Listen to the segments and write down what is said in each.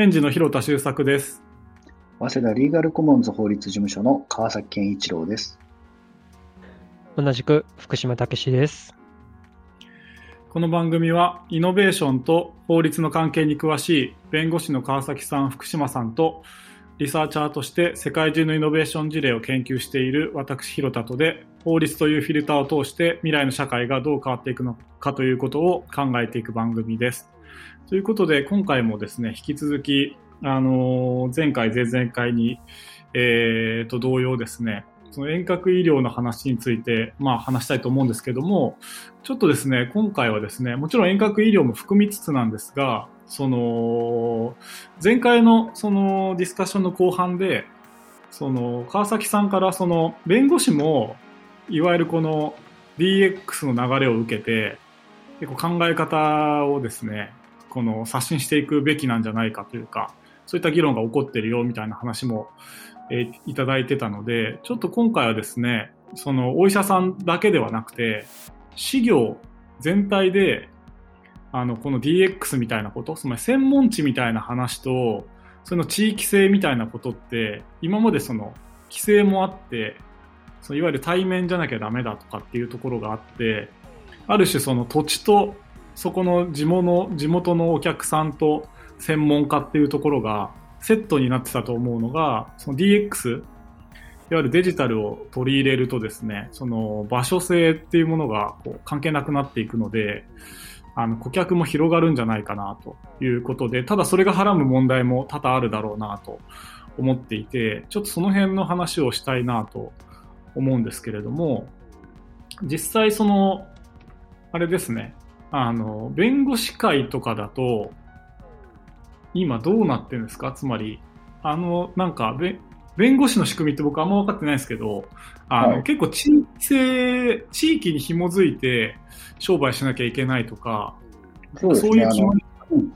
返事の広田修作です。早稲田リーガルコモンズ法律事務所の川崎健一郎です。同じく福島武史です。この番組はイノベーションと法律の関係に詳しい弁護士の川崎さん、福島さんとリサーチャーとして世界中のイノベーション事例を研究している私、広田とで法律というフィルターを通して未来の社会がどう変わっていくのかということを考えていく番組です。ということで今回もですね、引き続きあの前回、前々回に、えー、と同様ですね、その遠隔医療の話について、まあ、話したいと思うんですけども、ちょっとですね、今回はですね、もちろん遠隔医療も含みつつなんですが、その、前回のそのディスカッションの後半で、その、川崎さんからその、弁護士も、いわゆるこの DX の流れを受けて、結構考え方をですね、この刷新していくべきなんじゃないかというか、そういった議論が起こってるよみたいな話も、え、いただいてたので、ちょっと今回はですね、そのお医者さんだけではなくて、事業全体で、あの、この DX みたいなこと、つまり専門知みたいな話と、その地域性みたいなことって、今までその規制もあって、そのいわゆる対面じゃなきゃダメだとかっていうところがあって、ある種その土地とそこの地元地元のお客さんと専門家っていうところがセットになってたと思うのが、その DX、いわゆるデジタルを取り入れるとですね、その場所性っていうものがこう関係なくなっていくので、あの顧客も広がるんじゃないかなということで、ただそれがはらむ問題も多々あるだろうなと思っていて、ちょっとその辺の話をしたいなと思うんですけれども、実際その、あれですね、あの、弁護士会とかだと、今どうなってるんですか？つまり、あの、なんか、弁護士の仕組みって僕あんま分かってないですけど、あの、はい、結構地域性、地域に紐づいて商売しなきゃいけないとか、そう、ね、そういう決まり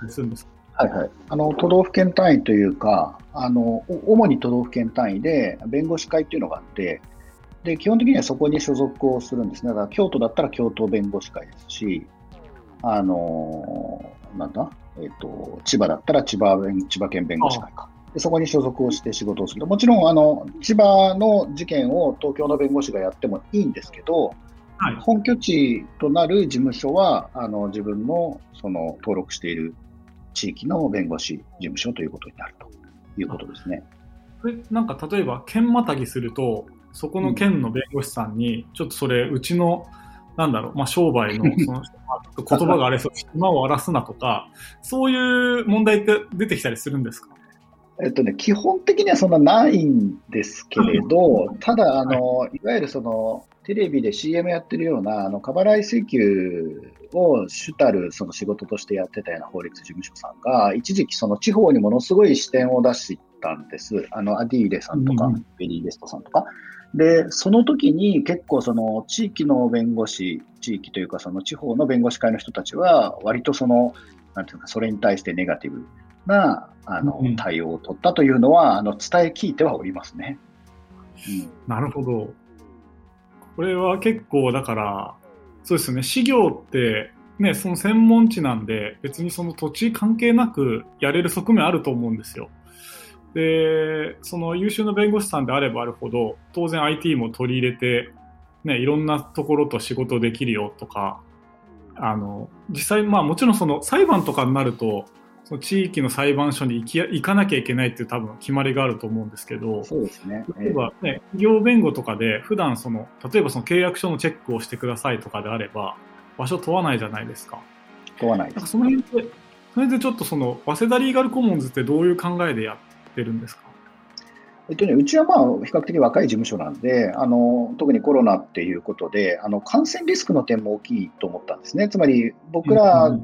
するんですか？はいはい。あの、都道府県単位というか、あの、主に都道府県単位で弁護士会っていうのがあって、で、基本的にはそこに所属をするんですね。だから京都だったら京都弁護士会ですし、あの、なんだ、えっ、ー、と、千葉だったら千葉千葉県弁護士会か。でそこに所属をして仕事をする。と、もちろんあの千葉の事件を東京の弁護士がやってもいいんですけど、はい、本拠地となる事務所はあの自分のその登録している地域の弁護士事務所ということになると。いうことですね。なんか例えば県またぎすると、そこの県の弁護士さんに、ちょっとそれ、うちの、なんだろう、まあ、商売のその 言葉があれそう、島を荒らすなとか、そういう問題って出てきたりするんですか？えっとね、基本的にはそんなないんですけれど、ただ、あの、いわゆるその、テレビで CM やってるような、あの、過払い請求を主たるその仕事としてやってたような法律事務所さんが、一時期その地方にものすごい視点を出したんです。あの、アディーレさんとか、ベリーベストさんとか。で、その時に結構その地域の弁護士、地域というかその地方の弁護士会の人たちは、割とその、なんていうか、それに対してネガティブな、あの、対応を取ったというのは、あの、伝え聞いてはおりますね。うん、なるほど。これは結構、だから、そうですね、事業って、ね、その専門地なんで、別にその土地関係なくやれる側面あると思うんですよ。で、その優秀な弁護士さんであればあるほど、当然 IT も取り入れて、ね、いろんなところと仕事できるよとか、あの、実際、まあもちろんその裁判とかになると、その地域の裁判所に行き行かなきゃいけないっていう多分決まりがあると思うんですけど、そうですね。例えばね、企業弁護とかで普段その、例えばその契約書のチェックをしてくださいとかであれば、場所問わないじゃないですか。問わないです、ね。その辺で、それでちょっとその、早稲田リーガルコモンズってどういう考えでやってるんですか？えっとね、うちはまあ比較的若い事務所なんで、あの特にコロナっていうことであの、感染リスクの点も大きいと思ったんですね。つまり僕ら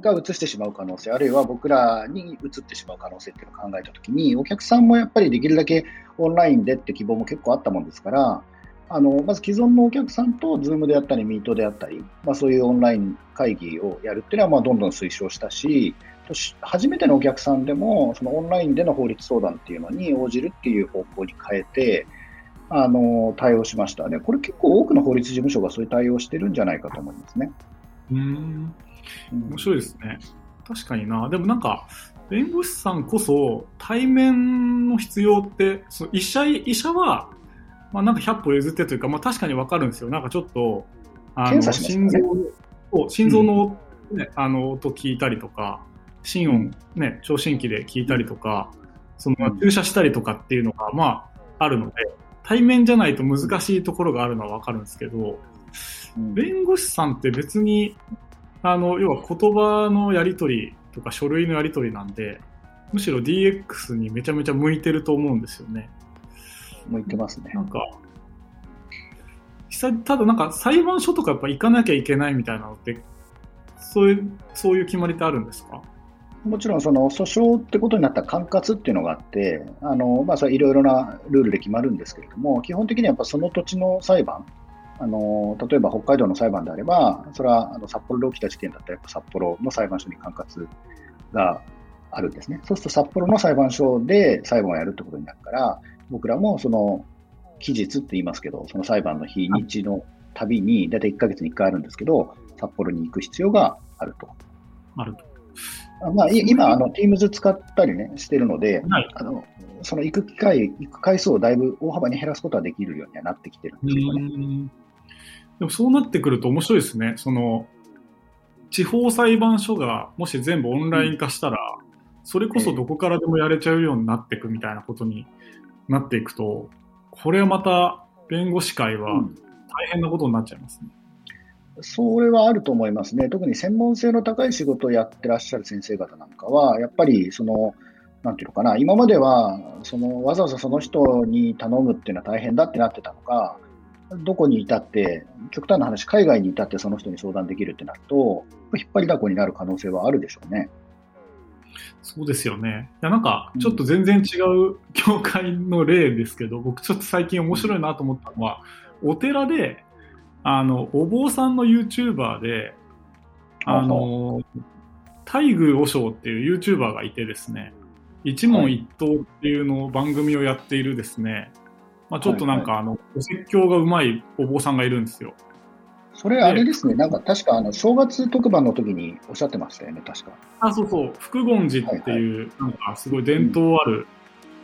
が移してしまう可能性、あるいは僕らに移ってしまう可能性っていうのを考えたときに、お客さんもやっぱりできるだけオンラインでって希望も結構あったもんですから、あのまず既存のお客さんと Zoom であったり、Meet であったり、まあ、そういうオンライン会議をやるっていうのはまあどんどん推奨したし、初めてのお客さんでも、そのオンラインでの法律相談っていうのに応じるっていう方向に変えて、あの対応しましたね。これ結構多くの法律事務所がそういう対応してるんじゃないかと思いますね。うん面白いですね。確かにな。でもなんか、弁護士さんこそ対面の必要って、その医者、医者は、まあなんか100歩譲ってというか、まあ確かにわかるんですよ。なんかちょっと、あの、ね、心臓心臓の、ね、うん、あの音聞いたりとか、心音、ね、聴診器で聞いたりとか、その注射したりとかっていうのが、まあ、あるので、対面じゃないと難しいところがあるのはわかるんですけど、弁護士さんって別に、あの、要は言葉のやり取りとか書類のやり取りなんで、むしろ DX にめちゃめちゃ向いてると思うんですよね。向いてますね。なんか、ただなんか裁判所とかやっぱ行かなきゃいけないみたいなのって、そういう、そういう決まりってあるんですか？もちろんその訴訟ってことになった管轄っていうのがあって、あのまあ、それいろいろなルールで決まるんですけれども、基本的にはやっぱその土地の裁判、あの例えば北海道の裁判であれば、それはあの札幌で起きた事件だったら、やっぱ札幌の裁判所に管轄があるんですね。そうすると札幌の裁判所で裁判をやるってことになるから、僕らもその期日って言いますけど、その裁判の日にちのたびに、大体1ヶ月に1回あるんですけど、札幌に行く必要があると。あると。まあ、今、あの、Teams 使ったりね、してるので、はい、あの、その行く機会、行く回数をだいぶ大幅に減らすことはできるようにはなってきてるんですけどね。でもそうなってくると面白いですね。その、地方裁判所がもし全部オンライン化したら、うん、それこそどこからでもやれちゃうようになっていくみたいなことになっていくと、これはまた弁護士会は大変なことになっちゃいますね。うんそれはあると思いますね。特に専門性の高い仕事をやってらっしゃる先生方なんかは、やっぱりその、なんていうのかな、今まではそのわざわざその人に頼むっていうのは大変だってなってたのが、どこにいたって、極端な話、海外にいたってその人に相談できるってなると、引っ張りだこになる可能性はあるでしょうね。そうですよね。いや、なんか、ちょっと全然違う 教会の例ですけど、うん、僕ちょっと最近面白いなと思ったのは、お寺であの、お坊さんの YouTuber で、あの、大宮和尚っていう YouTuber がいてですね、一問一答っていうのを番組をやっているですね、まあ、ちょっとなんか、あの、お説教がうまいお坊さんがいるんですよ。それあれですね、なんか確かあの正月特番の時におっしゃってましたよね、確か。あ、そうそう、福厳寺っていう、なんかすごい伝統ある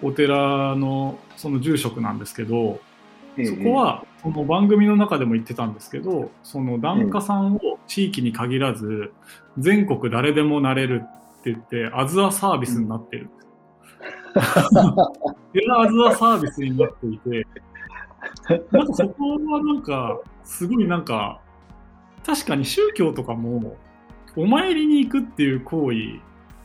お寺のその住職なんですけど、そこは、この番組の中でも言ってたんですけど、その檀家さんを地域に限らず、全国誰でもなれるって言って、アズアサービスになってる。エラアズアサービスになっていて、なんかそこはなんか、すごいなんか、確かに宗教とかも、お参りに行くっていう行為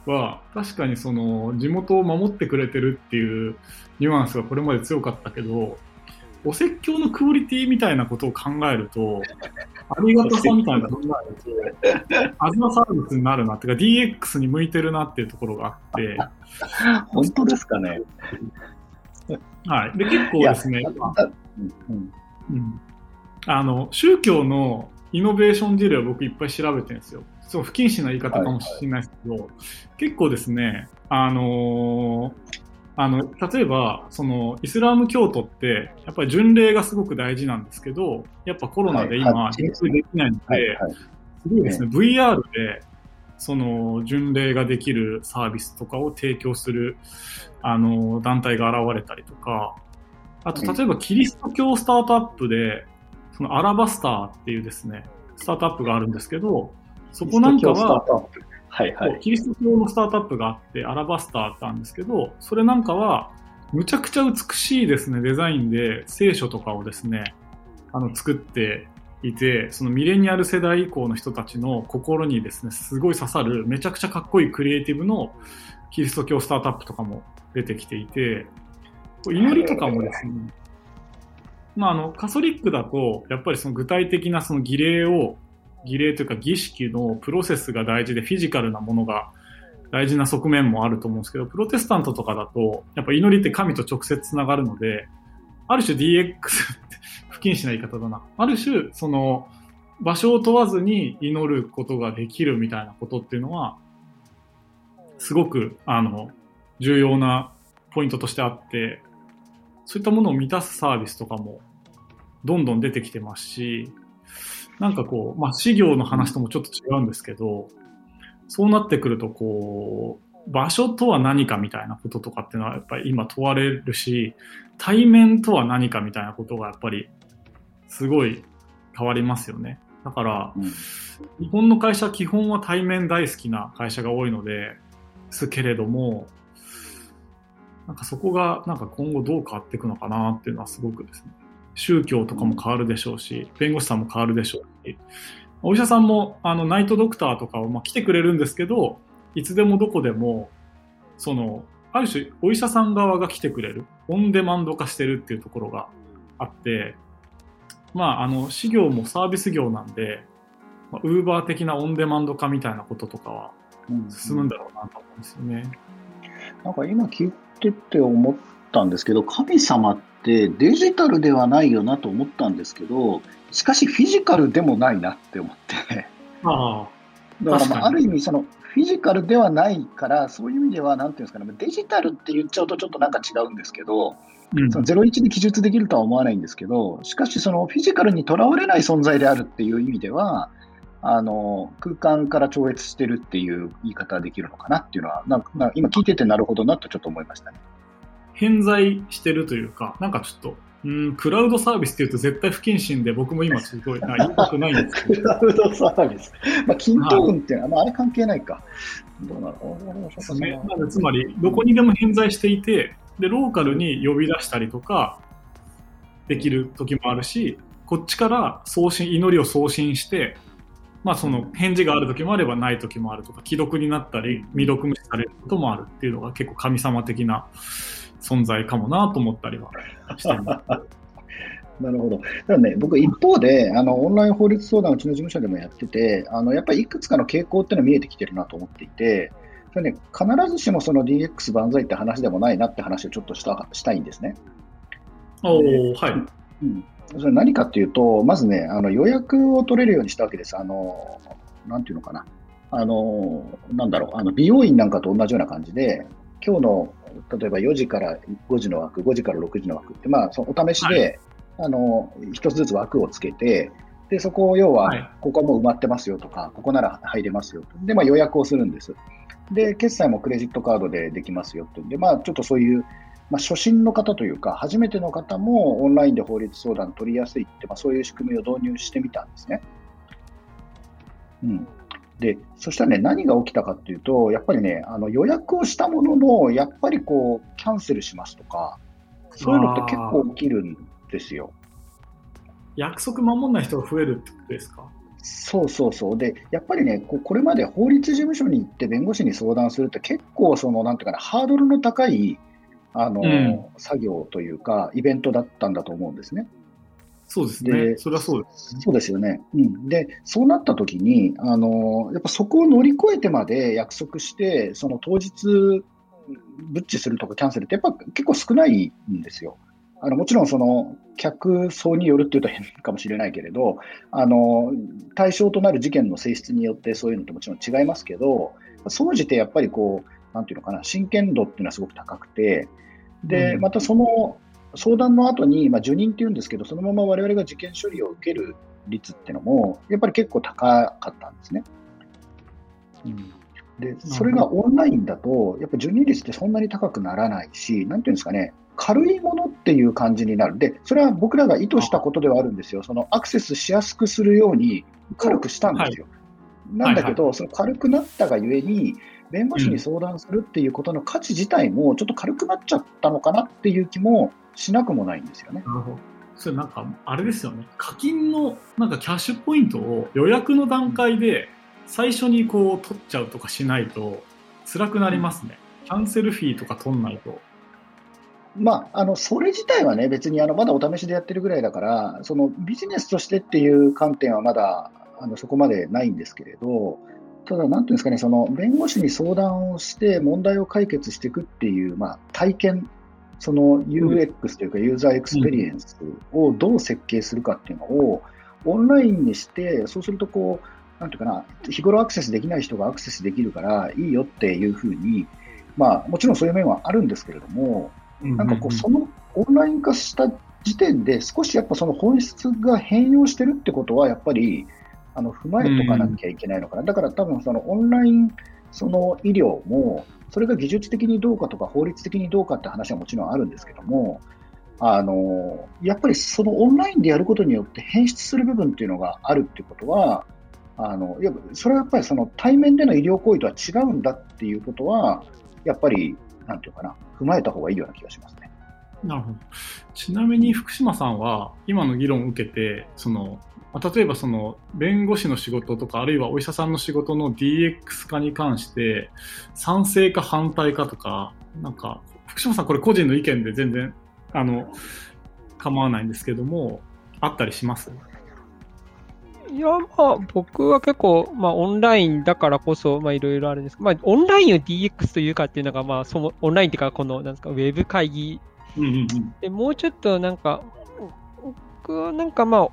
は、確かにその地元を守ってくれてるっていうニュアンスがこれまで強かったけど、お説教のクオリティみたいなことを考えると、ありがたさみたいな考えると、アズマサービスになるなっていうか、DX に向いてるなっていうところがあって。本当ですかね。はい。で、結構ですね、うんうん、あの、宗教のイノベーション事例を僕いっぱい調べてるんですよ。そう、不謹慎な言い方かもしれないですけど、はいはい、結構ですね、あのーあの、例えば、その、イスラム教徒って、やっぱり巡礼がすごく大事なんですけど、やっぱコロナで今、巡礼できないので、すごいですね、VR で、その、巡礼ができるサービスとかを提供する、あの、団体が現れたりとか、あと、例えば、キリスト教スタートアップで、その、アラバスターっていうですね、スタートアップがあるんですけど、そこなんかは、はいはい、キリスト教のスタートアップがあって、アラバスターってあるんですけど、それなんかは、むちゃくちゃ美しいですね、デザインで聖書とかをですね、あの、作っていて、そのミレニアル世代以降の人たちの心にですね、すごい刺さる、めちゃくちゃかっこいいクリエイティブのキリスト教スタートアップとかも出てきていて、祈りとかもですね、まあ、あの、カソリックだと、やっぱりその具体的なその儀礼を儀礼というか儀式のプロセスが大事でフィジカルなものが大事な側面もあると思うんですけど、プロテスタントとかだと、やっぱ祈りって神と直接つながるので、ある種 DX って不謹慎な言い方だな。ある種、その、場所を問わずに祈ることができるみたいなことっていうのは、すごく、あの、重要なポイントとしてあって、そういったものを満たすサービスとかも、どんどん出てきてますし、なんかこう、まあ、事業の話ともちょっと違うんですけど、そうなってくると、こう、場所とは何かみたいなこととかっていうのはやっぱり今問われるし、対面とは何かみたいなことがやっぱりすごい変わりますよね。だから、うん、日本の会社基本は対面大好きな会社が多いのですけれども、なんかそこがなんか今後どう変わっていくのかなっていうのはすごくですね、宗教とかも変わるでしょうし、弁護士さんも変わるでしょうし、お医者さんもあのナイトドクターとかをまあ来てくれるんですけど、いつでもどこでも、その、ある種お医者さん側が来てくれる、オンデマンド化してるっていうところがあって、まあ、あの、事業もサービス業なんで、ウーバー的なオンデマンド化みたいなこととかは進むんだろうなと思うんですよね。なんか今聞いてて思ったんですけど、神様ってデジタルではないよなと思ったんですけど、しかしフィジカルでもないなって思って。ああ。だからまあある意味そのフィジカルではないから、そういう意味では、なんていうんですかね、デジタルって言っちゃうとちょっとなんか違うんですけど、うん、その01に記述できるとは思わないんですけど、しかしそのフィジカルにとらわれない存在であるっていう意味では、あの空間から超越してるっていう言い方できるのかなっていうのは、なんか今聞いててなるほどなとちょっと思いましたね。偏在してるというか、なんかちょっと、うん、クラウドサービスっていうと絶対不謹慎で、僕も今すごい、言いたくないんですけど。クラウドサービス。まあ、均等運っていうのは、まあ、あれ関係ないか。どうなの？ね、つまり、どこにでも偏在していて、で、ローカルに呼び出したりとか、できる時もあるし、こっちから送信、祈りを送信して、まあその返事がある時もあればない時もあるとか、既読になったり、未読無視されることもあるっていうのが結構神様的な存在かもなと思ったりはしてます。なるほど。だからね、僕、一方で、あの、オンライン法律相談うちの事務所でもやってて、あの、やっぱりいくつかの傾向っていうのが見えてきてるなと思っていて、それね、必ずしもその DX 万歳って話でもないなって話をちょっとしたしたいんですね。おはい。うん。それ何かっていうと、まずね、あの予約を取れるようにしたわけです。あの、なんていうのかな。あの、なんだろう、あの美容院なんかと同じような感じで、今日の例えば4時から5時の枠、5時から6時の枠って、まあ、そのお試しで、はい、あの一つずつ枠をつけて、でそこを要は、ここはもう埋まってますよとか、ここなら入れますよと。で、まあ、予約をするんです。で、決済もクレジットカードでできますよってで、まあ、ちょっとそういう、まあ、初心の方というか、初めての方もオンラインで法律相談取りやすいって、まあ、そういう仕組みを導入してみたんですね。うん。で、そしたらね、何が起きたかっていうと、やっぱりね、あの予約をしたものの、やっぱりこう、キャンセルしますとか、そういうのって結構起きるんですよ。約束守んない人が増えるってことですか？そうそうそう。で、やっぱりね、これまで法律事務所に行って弁護士に相談するって結構、その、なんていうかな、ハードルの高い、あの、うん、作業というか、イベントだったんだと思うんですね。そうですね。それはそうです、そうですよね。うん。で、そうなった時に、あの、やっぱそこを乗り越えてまで約束して、その当日、ブッチするとかキャンセルってやっぱ結構少ないんですよ。あのもちろんその客層によるっていうと変かもしれないけれど、あの対象となる事件の性質によってそういうのってもちろん違いますけど、総じてやっぱりこう、なんていうのかな、真剣度っていうのはすごく高くて、で、またその相談の後に、まあ、受任っていうんですけど、そのまま我々が事件処理を受ける率っていうのも、やっぱり結構高かったんですね。うん、で、それがオンラインだと、やっぱ受任率ってそんなに高くならないし、なんていうんですかね、軽いものっていう感じになる。で、それは僕らが意図したことではあるんですよ。そのアクセスしやすくするように軽くしたんですよ。はい、なんだけど、はいはい、その軽くなったがゆえに、弁護士に相談するっていうことの価値自体もちょっと軽くなっちゃったのかなっていう気もしなくもないんですよね。それなんか、あれですよね。課金のなんかキャッシュポイントを予約の段階で最初にこう取っちゃうとかしないと辛くなりますね。キャンセルフィーとか取んないと。まあ、あのそれ自体はね、別にあのまだお試しでやってるぐらいだから、そのビジネスとしてっていう観点はまだあのそこまでないんですけれど、ただ、なんていうんですかね、その弁護士に相談をして問題を解決していくっていう、まあ、体験その UX というかユーザーエクスペリエンスをどう設計するかっていうのをオンラインにして、そうするとこう、なんていうかな、日頃アクセスできない人がアクセスできるからいいよっていうふうに、まあもちろんそういう面はあるんですけれども、なんかこう、そのオンライン化した時点で少しやっぱその本質が変容してるってことはやっぱりあの踏まえとかなきゃいけないのかな、だから多分そのオンラインその医療も、それが技術的にどうかとか法律的にどうかって話はもちろんあるんですけども、あのやっぱりそのオンラインでやることによって変質する部分っていうのがあるっていうことは、あのやそれはやっぱりその対面での医療行為とは違うんだっていうことは、やっぱり、なんていうかな、踏まえた方がいいような気がしますね。なるほど。ちなみに福島さんは、今の議論を受けて、その、例えばその弁護士の仕事とかあるいはお医者さんの仕事の DX 化に関して賛成か反対かとかなんか福島さんこれ個人の意見で全然あの構わないんですけどもあったりします？いや、まあ、僕は結構、まあ、オンラインだからこそ、まあ、いろいろあるんですまあ、オンラインを DX というかっていうのが、まあ、その、オンラインっていうか、この、なんですか、ウェブ会議。うんうんうん、で、もうちょっと、なんか、僕はなんか、まあ、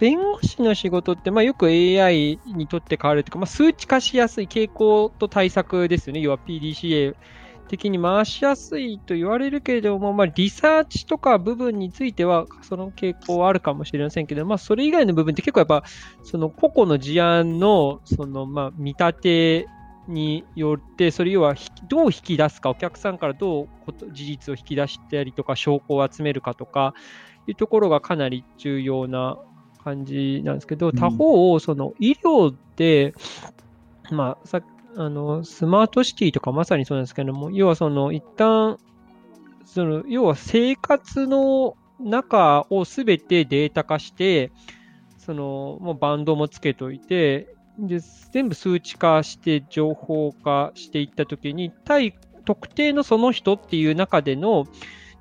弁護士の仕事って、まあ、よく AI にとって変わるというか、まあ、数値化しやすい傾向と対策ですよね。要は PDCA 的に回しやすいと言われるけれども、まあ、リサーチとか部分については、その傾向はあるかもしれませんけど、まあ、それ以外の部分って結構やっぱ、その個々の事案の、その、まあ、見立てによって、それ要はどう引き出すか、お客さんからどう事実を引き出したりとか、証拠を集めるかとか、いうところがかなり重要な感じなんですけど、他方、その医療って、まあ、さあのスマートシティとかまさにそうなんですけども、要はその一旦その要は生活の中をすべてデータ化して、そのもうバンドもつけといて、で全部数値化して情報化していったときに、対特定のその人っていう中での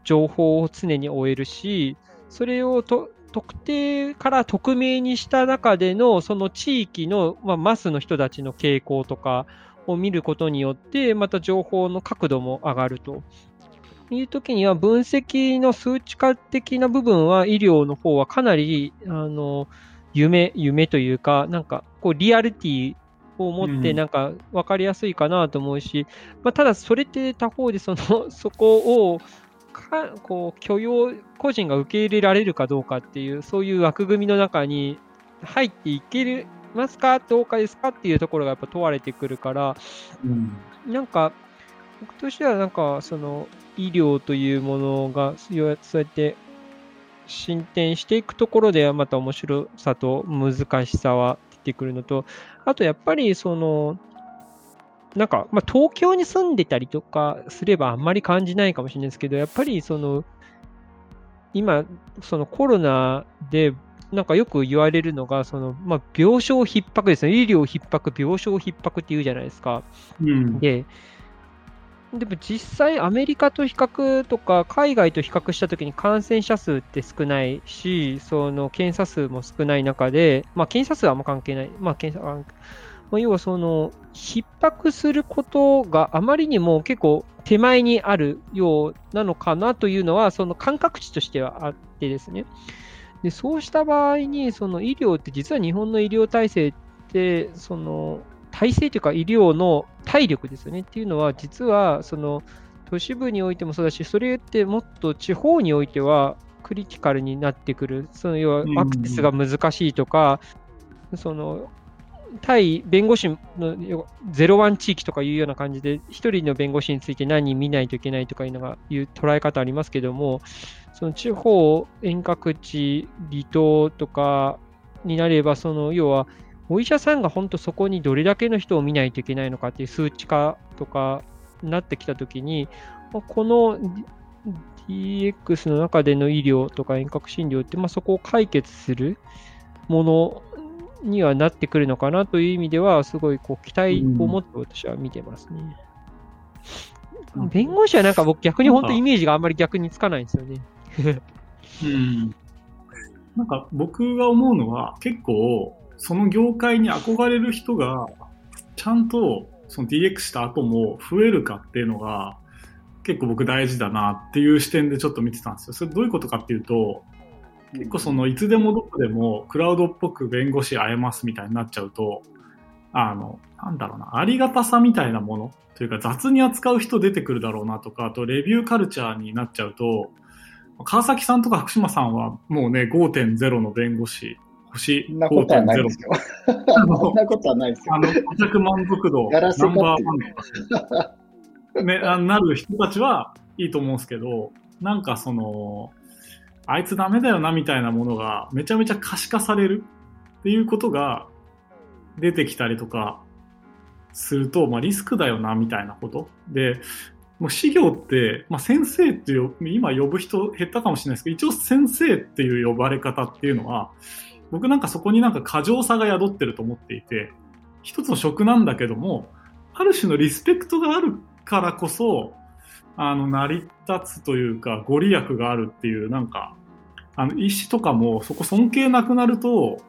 情報を常に終えるし、それをと特定から匿名にした中でのその地域の、まあ、マスの人たちの傾向とかを見ることによって、また情報の角度も上がると。いう時には、分析の数値化的な部分は医療の方はかなり、あの、夢、夢というか、なんか、こう、リアリティを持って、なんか、分かりやすいかなと思うし、うん、まあ、ただ、それって他方で、その、そこを、かこう許容、個人が受け入れられるかどうかっていう、そういう枠組みの中に入っていけますか、どうかですかっていうところがやっぱ問われてくるから、うん、なんか、僕としてはなんか、その医療というものが、そうやって進展していくところではまた面白さと難しさは出てくるのと、あとやっぱりそのなんか、まあ、東京に住んでたりとかすればあんまり感じないかもしれないですけど、やっぱりその、今、そのコロナで、なんかよく言われるのが、その、まあ、病床逼迫ですね。医療逼迫、病床逼迫って言うじゃないですか。うん、で、でも実際アメリカと比較とか海外と比較したときに感染者数って少ないし、その検査数も少ない中で、まあ検査数はあんま関係ない。まあ検査、まあ、要はその、逼迫することがあまりにも結構手前にあるようなのかなというのは、その感覚値としてはあってですね。でそうした場合に、その医療って実は日本の医療体制って、その体制というか医療の体力ですよね。っていうのは、実はその都市部においてもそうだし、それってもっと地方においてはクリティカルになってくる、その要はアクセスが難しいとか、その対弁護士のゼロワン地域とかいうような感じで、1人の弁護士について何人見ないといけないとかいうのがいう捉え方ありますけども、その地方、遠隔地、離島とかになれば、その要は、お医者さんが本当そこにどれだけの人を見ないといけないのかっていう数値化とかになってきたときに、この DX の中での医療とか遠隔診療って、まあ、そこを解決するものにはなってくるのかなという意味では、すごいこう期待を持って私は見てますね。うん、弁護士はなんか僕逆に本当イメージがあんまり逆につかないんですよね。うん。なんか僕が思うのは結構その業界に憧れる人がちゃんとその DX した後も増えるかっていうのが結構僕大事だなっていう視点でちょっと見てたんですよ。それどういうことかっていうと、結構そのいつでもどこでもクラウドっぽく弁護士会えますみたいになっちゃうと、あの、なんだろうな、ありがたさみたいなものというか雑に扱う人出てくるだろうなとか、あとレビューカルチャーになっちゃうと、川崎さんとか福島さんはもうね、5.0の弁護士、星5.0。そんなことはないですよ。そんなことはないですよ。あの、顧客満足度、ナンバーワンね、なる人たちはいいと思うんですけど、なんかその、あいつダメだよなみたいなものがめちゃめちゃ可視化されるっていうことが出てきたりとかすると、まあリスクだよなみたいなこと。で、もう資料って、まあ、先生っていう、今呼ぶ人減ったかもしれないですけど、一応先生っていう呼ばれ方っていうのは、僕なんかそこになんか過剰さが宿ってると思っていて、一つの職なんだけども、ある種のリスペクトがあるからこそ、あの、成り立つというか、ご利益があるっていう、なんか、あの、意思とかもそこ尊敬なくなると、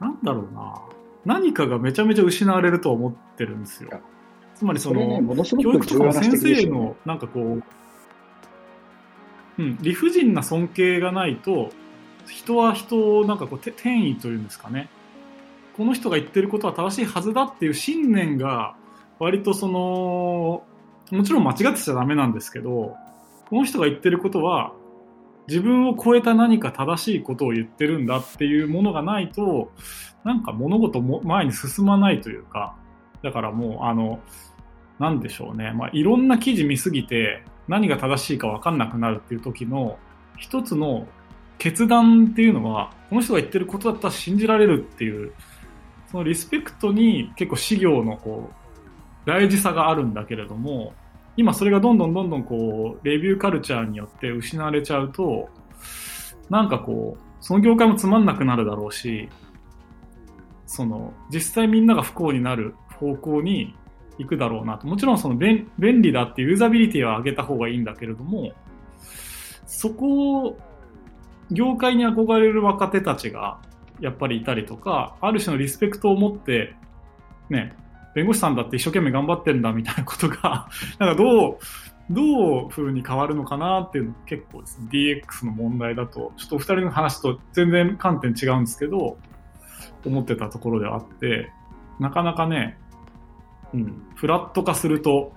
なんだろうな。何かがめちゃめちゃ失われると思ってるんですよ。つまりその、ね、教育とか先生の、なんかこう、うん、理不尽な尊敬がないと、人は人をなんかこう転移というんですかね。この人が言ってることは正しいはずだっていう信念が割とその、もちろん間違ってちゃダメなんですけど、この人が言ってることは自分を超えた何か正しいことを言ってるんだっていうものがないと、なんか物事も前に進まないというか、だからもうあの、なんでしょうね。まあ、いろんな記事見すぎて何が正しいかわかんなくなるっていう時の一つの決断っていうのは、この人が言ってることだったら信じられるっていう、そのリスペクトに結構資料のこう、大事さがあるんだけれども、今それがどんどんどんどんこう、レビューカルチャーによって失われちゃうと、なんかこう、その業界もつまんなくなるだろうし、その、実際みんなが不幸になる方向に行くだろうなと。もちろんその便便利だってユーザビリティは上げた方がいいんだけれども、そこを業界に憧れる若手たちがやっぱりいたりとか、ある種のリスペクトを持って、ね、弁護士さんだって一生懸命頑張ってるんだみたいなことが、なんかどう、どう風に変わるのかなっていうの結構ですね、DX の問題だと、ちょっとお二人の話と全然観点違うんですけど、思ってたところではあって、なかなかね、うん、フラット化すると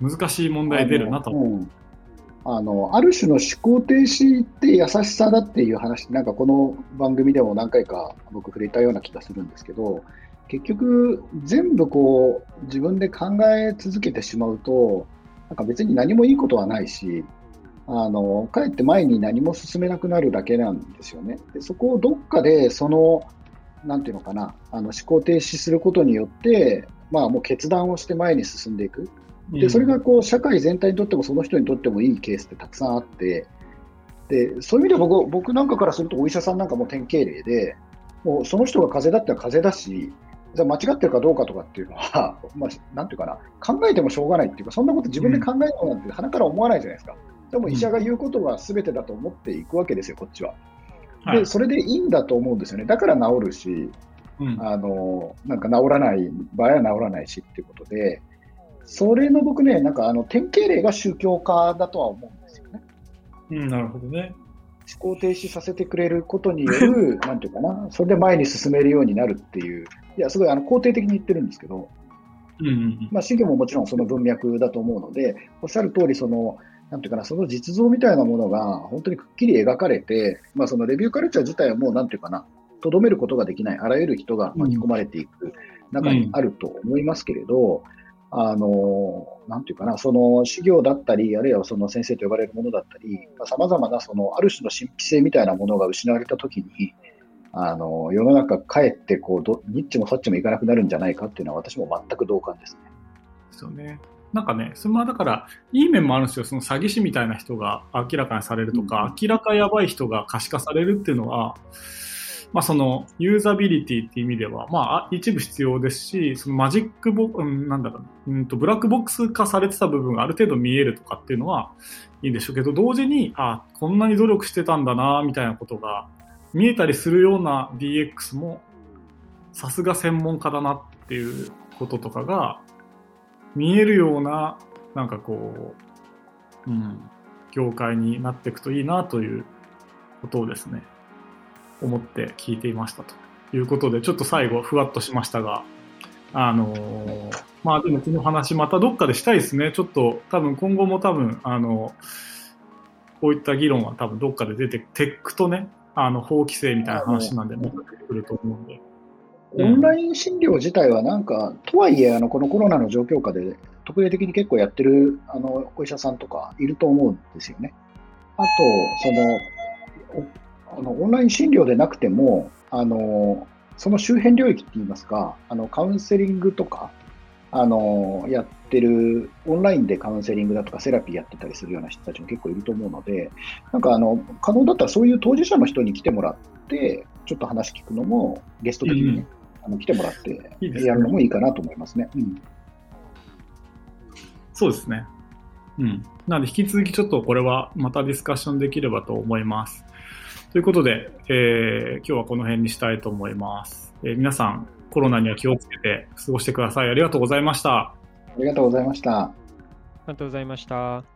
難しい問題出るなと思う。あの、ある種の思考停止って優しさだっていう話、なんかこの番組でも何回か僕触れたような気がするんですけど、結局全部こう自分で考え続けてしまうと、なんか別に何もいいことはないし、あの、かえって前に何も進めなくなるだけなんですよね。でそこをどっかでその、なんていうのかな、あの思考停止することによって、まあもう決断をして前に進んでいく。で、それがこう、社会全体にとってもその人にとってもいいケースってたくさんあって、で、そういう意味で僕、僕なんかからするとお医者さんなんかも典型例で、もうその人が風邪だったら風邪だし、じゃ間違ってるかどうかとかっていうのは、まあ、なんていうかな、考えてもしょうがないっていうか、そんなこと自分で考えようなんて鼻から思わないじゃないですか。でも医者が言うことが全てだと思っていくわけですよ、こっちは。で、それでいいんだと思うんですよね。だから治るし、うん、あの、なんか治らない場合は治らないしっていうことで、それの僕ね、なんかあの典型例が宗教家だとは思うんですよね。うん、なるほどね。思考停止させてくれることによる、なんていうかな、それで前に進めるようになるっていう、いや、すごいあの肯定的に言ってるんですけど、うんうんまあ、宗教ももちろんその文脈だと思うので、おっしゃる通り、その、なんていうかな、その実像みたいなものが本当にくっきり描かれて、まあ、そのレビューカルチャー自体はもう、なんていうかな、とどめることができない、あらゆる人が巻き込まれていく中にあると思いますけれど、あの、なんていうかな、その修行だったり、あるいはその先生と呼ばれるものだったり、さまざ、まなそのある種の神秘性みたいなものが失われたときに、あの世の中かえってこうどニッチもそっちもいかなくなるんじゃないかっていうのは私も全く同感ですね。ですよね。なんかね、それはだから、いい面もあるんですよ。その詐欺師みたいな人が明らかにされるとか、うん、明らかやばい人が可視化されるっていうのは、まあ、そのユーザビリティっていう意味では、まあ、一部必要ですし、そのマジックボ、うん、なんだろう、うんと、ブラックボックス化されてた部分がある程度見えるとかっていうのはいいんでしょうけど、同時に、あ、こんなに努力してたんだな、みたいなことが見えたりするような DX も、さすが専門家だなっていうこととかが、見えるような、なんかこう、うん、業界になっていくといいなということをですね、思って聞いていましたということで、ちょっと最後、ふわっとしましたが、あのー、まあでもこの話またどっかでしたいですね。ちょっと多分今後も多分、あの、こういった議論は多分どっかで出て、テックとね、あの法規制みたいな話なんで、も出てくると思うんで。オンライン診療自体はなんか、とはいえ、あのこのコロナの状況下で、特例的に結構やってるあのお医者さんとかいると思うんですよね。あと、その、あのオンライン診療でなくても、あのその周辺領域って言いますか、あのカウンセリングとか、あのやってる、オンラインでカウンセリングだとかセラピーやってたりするような人たちも結構いると思うので、なんかあの可能だったらそういう当事者の人に来てもらって、ちょっと話聞くのも、ゲスト的にね、うん、あの来てもらってやるのもいいかなと思いますね。いいすねうん、そうですね。うん。なので、引き続きちょっとこれはまたディスカッションできればと思います。ということで、えー、今日はこの辺にしたいと思います。えー、皆さん、コロナには気をつけて過ごしてください。ありがとうございました。ありがとうございました。ありがとうございました。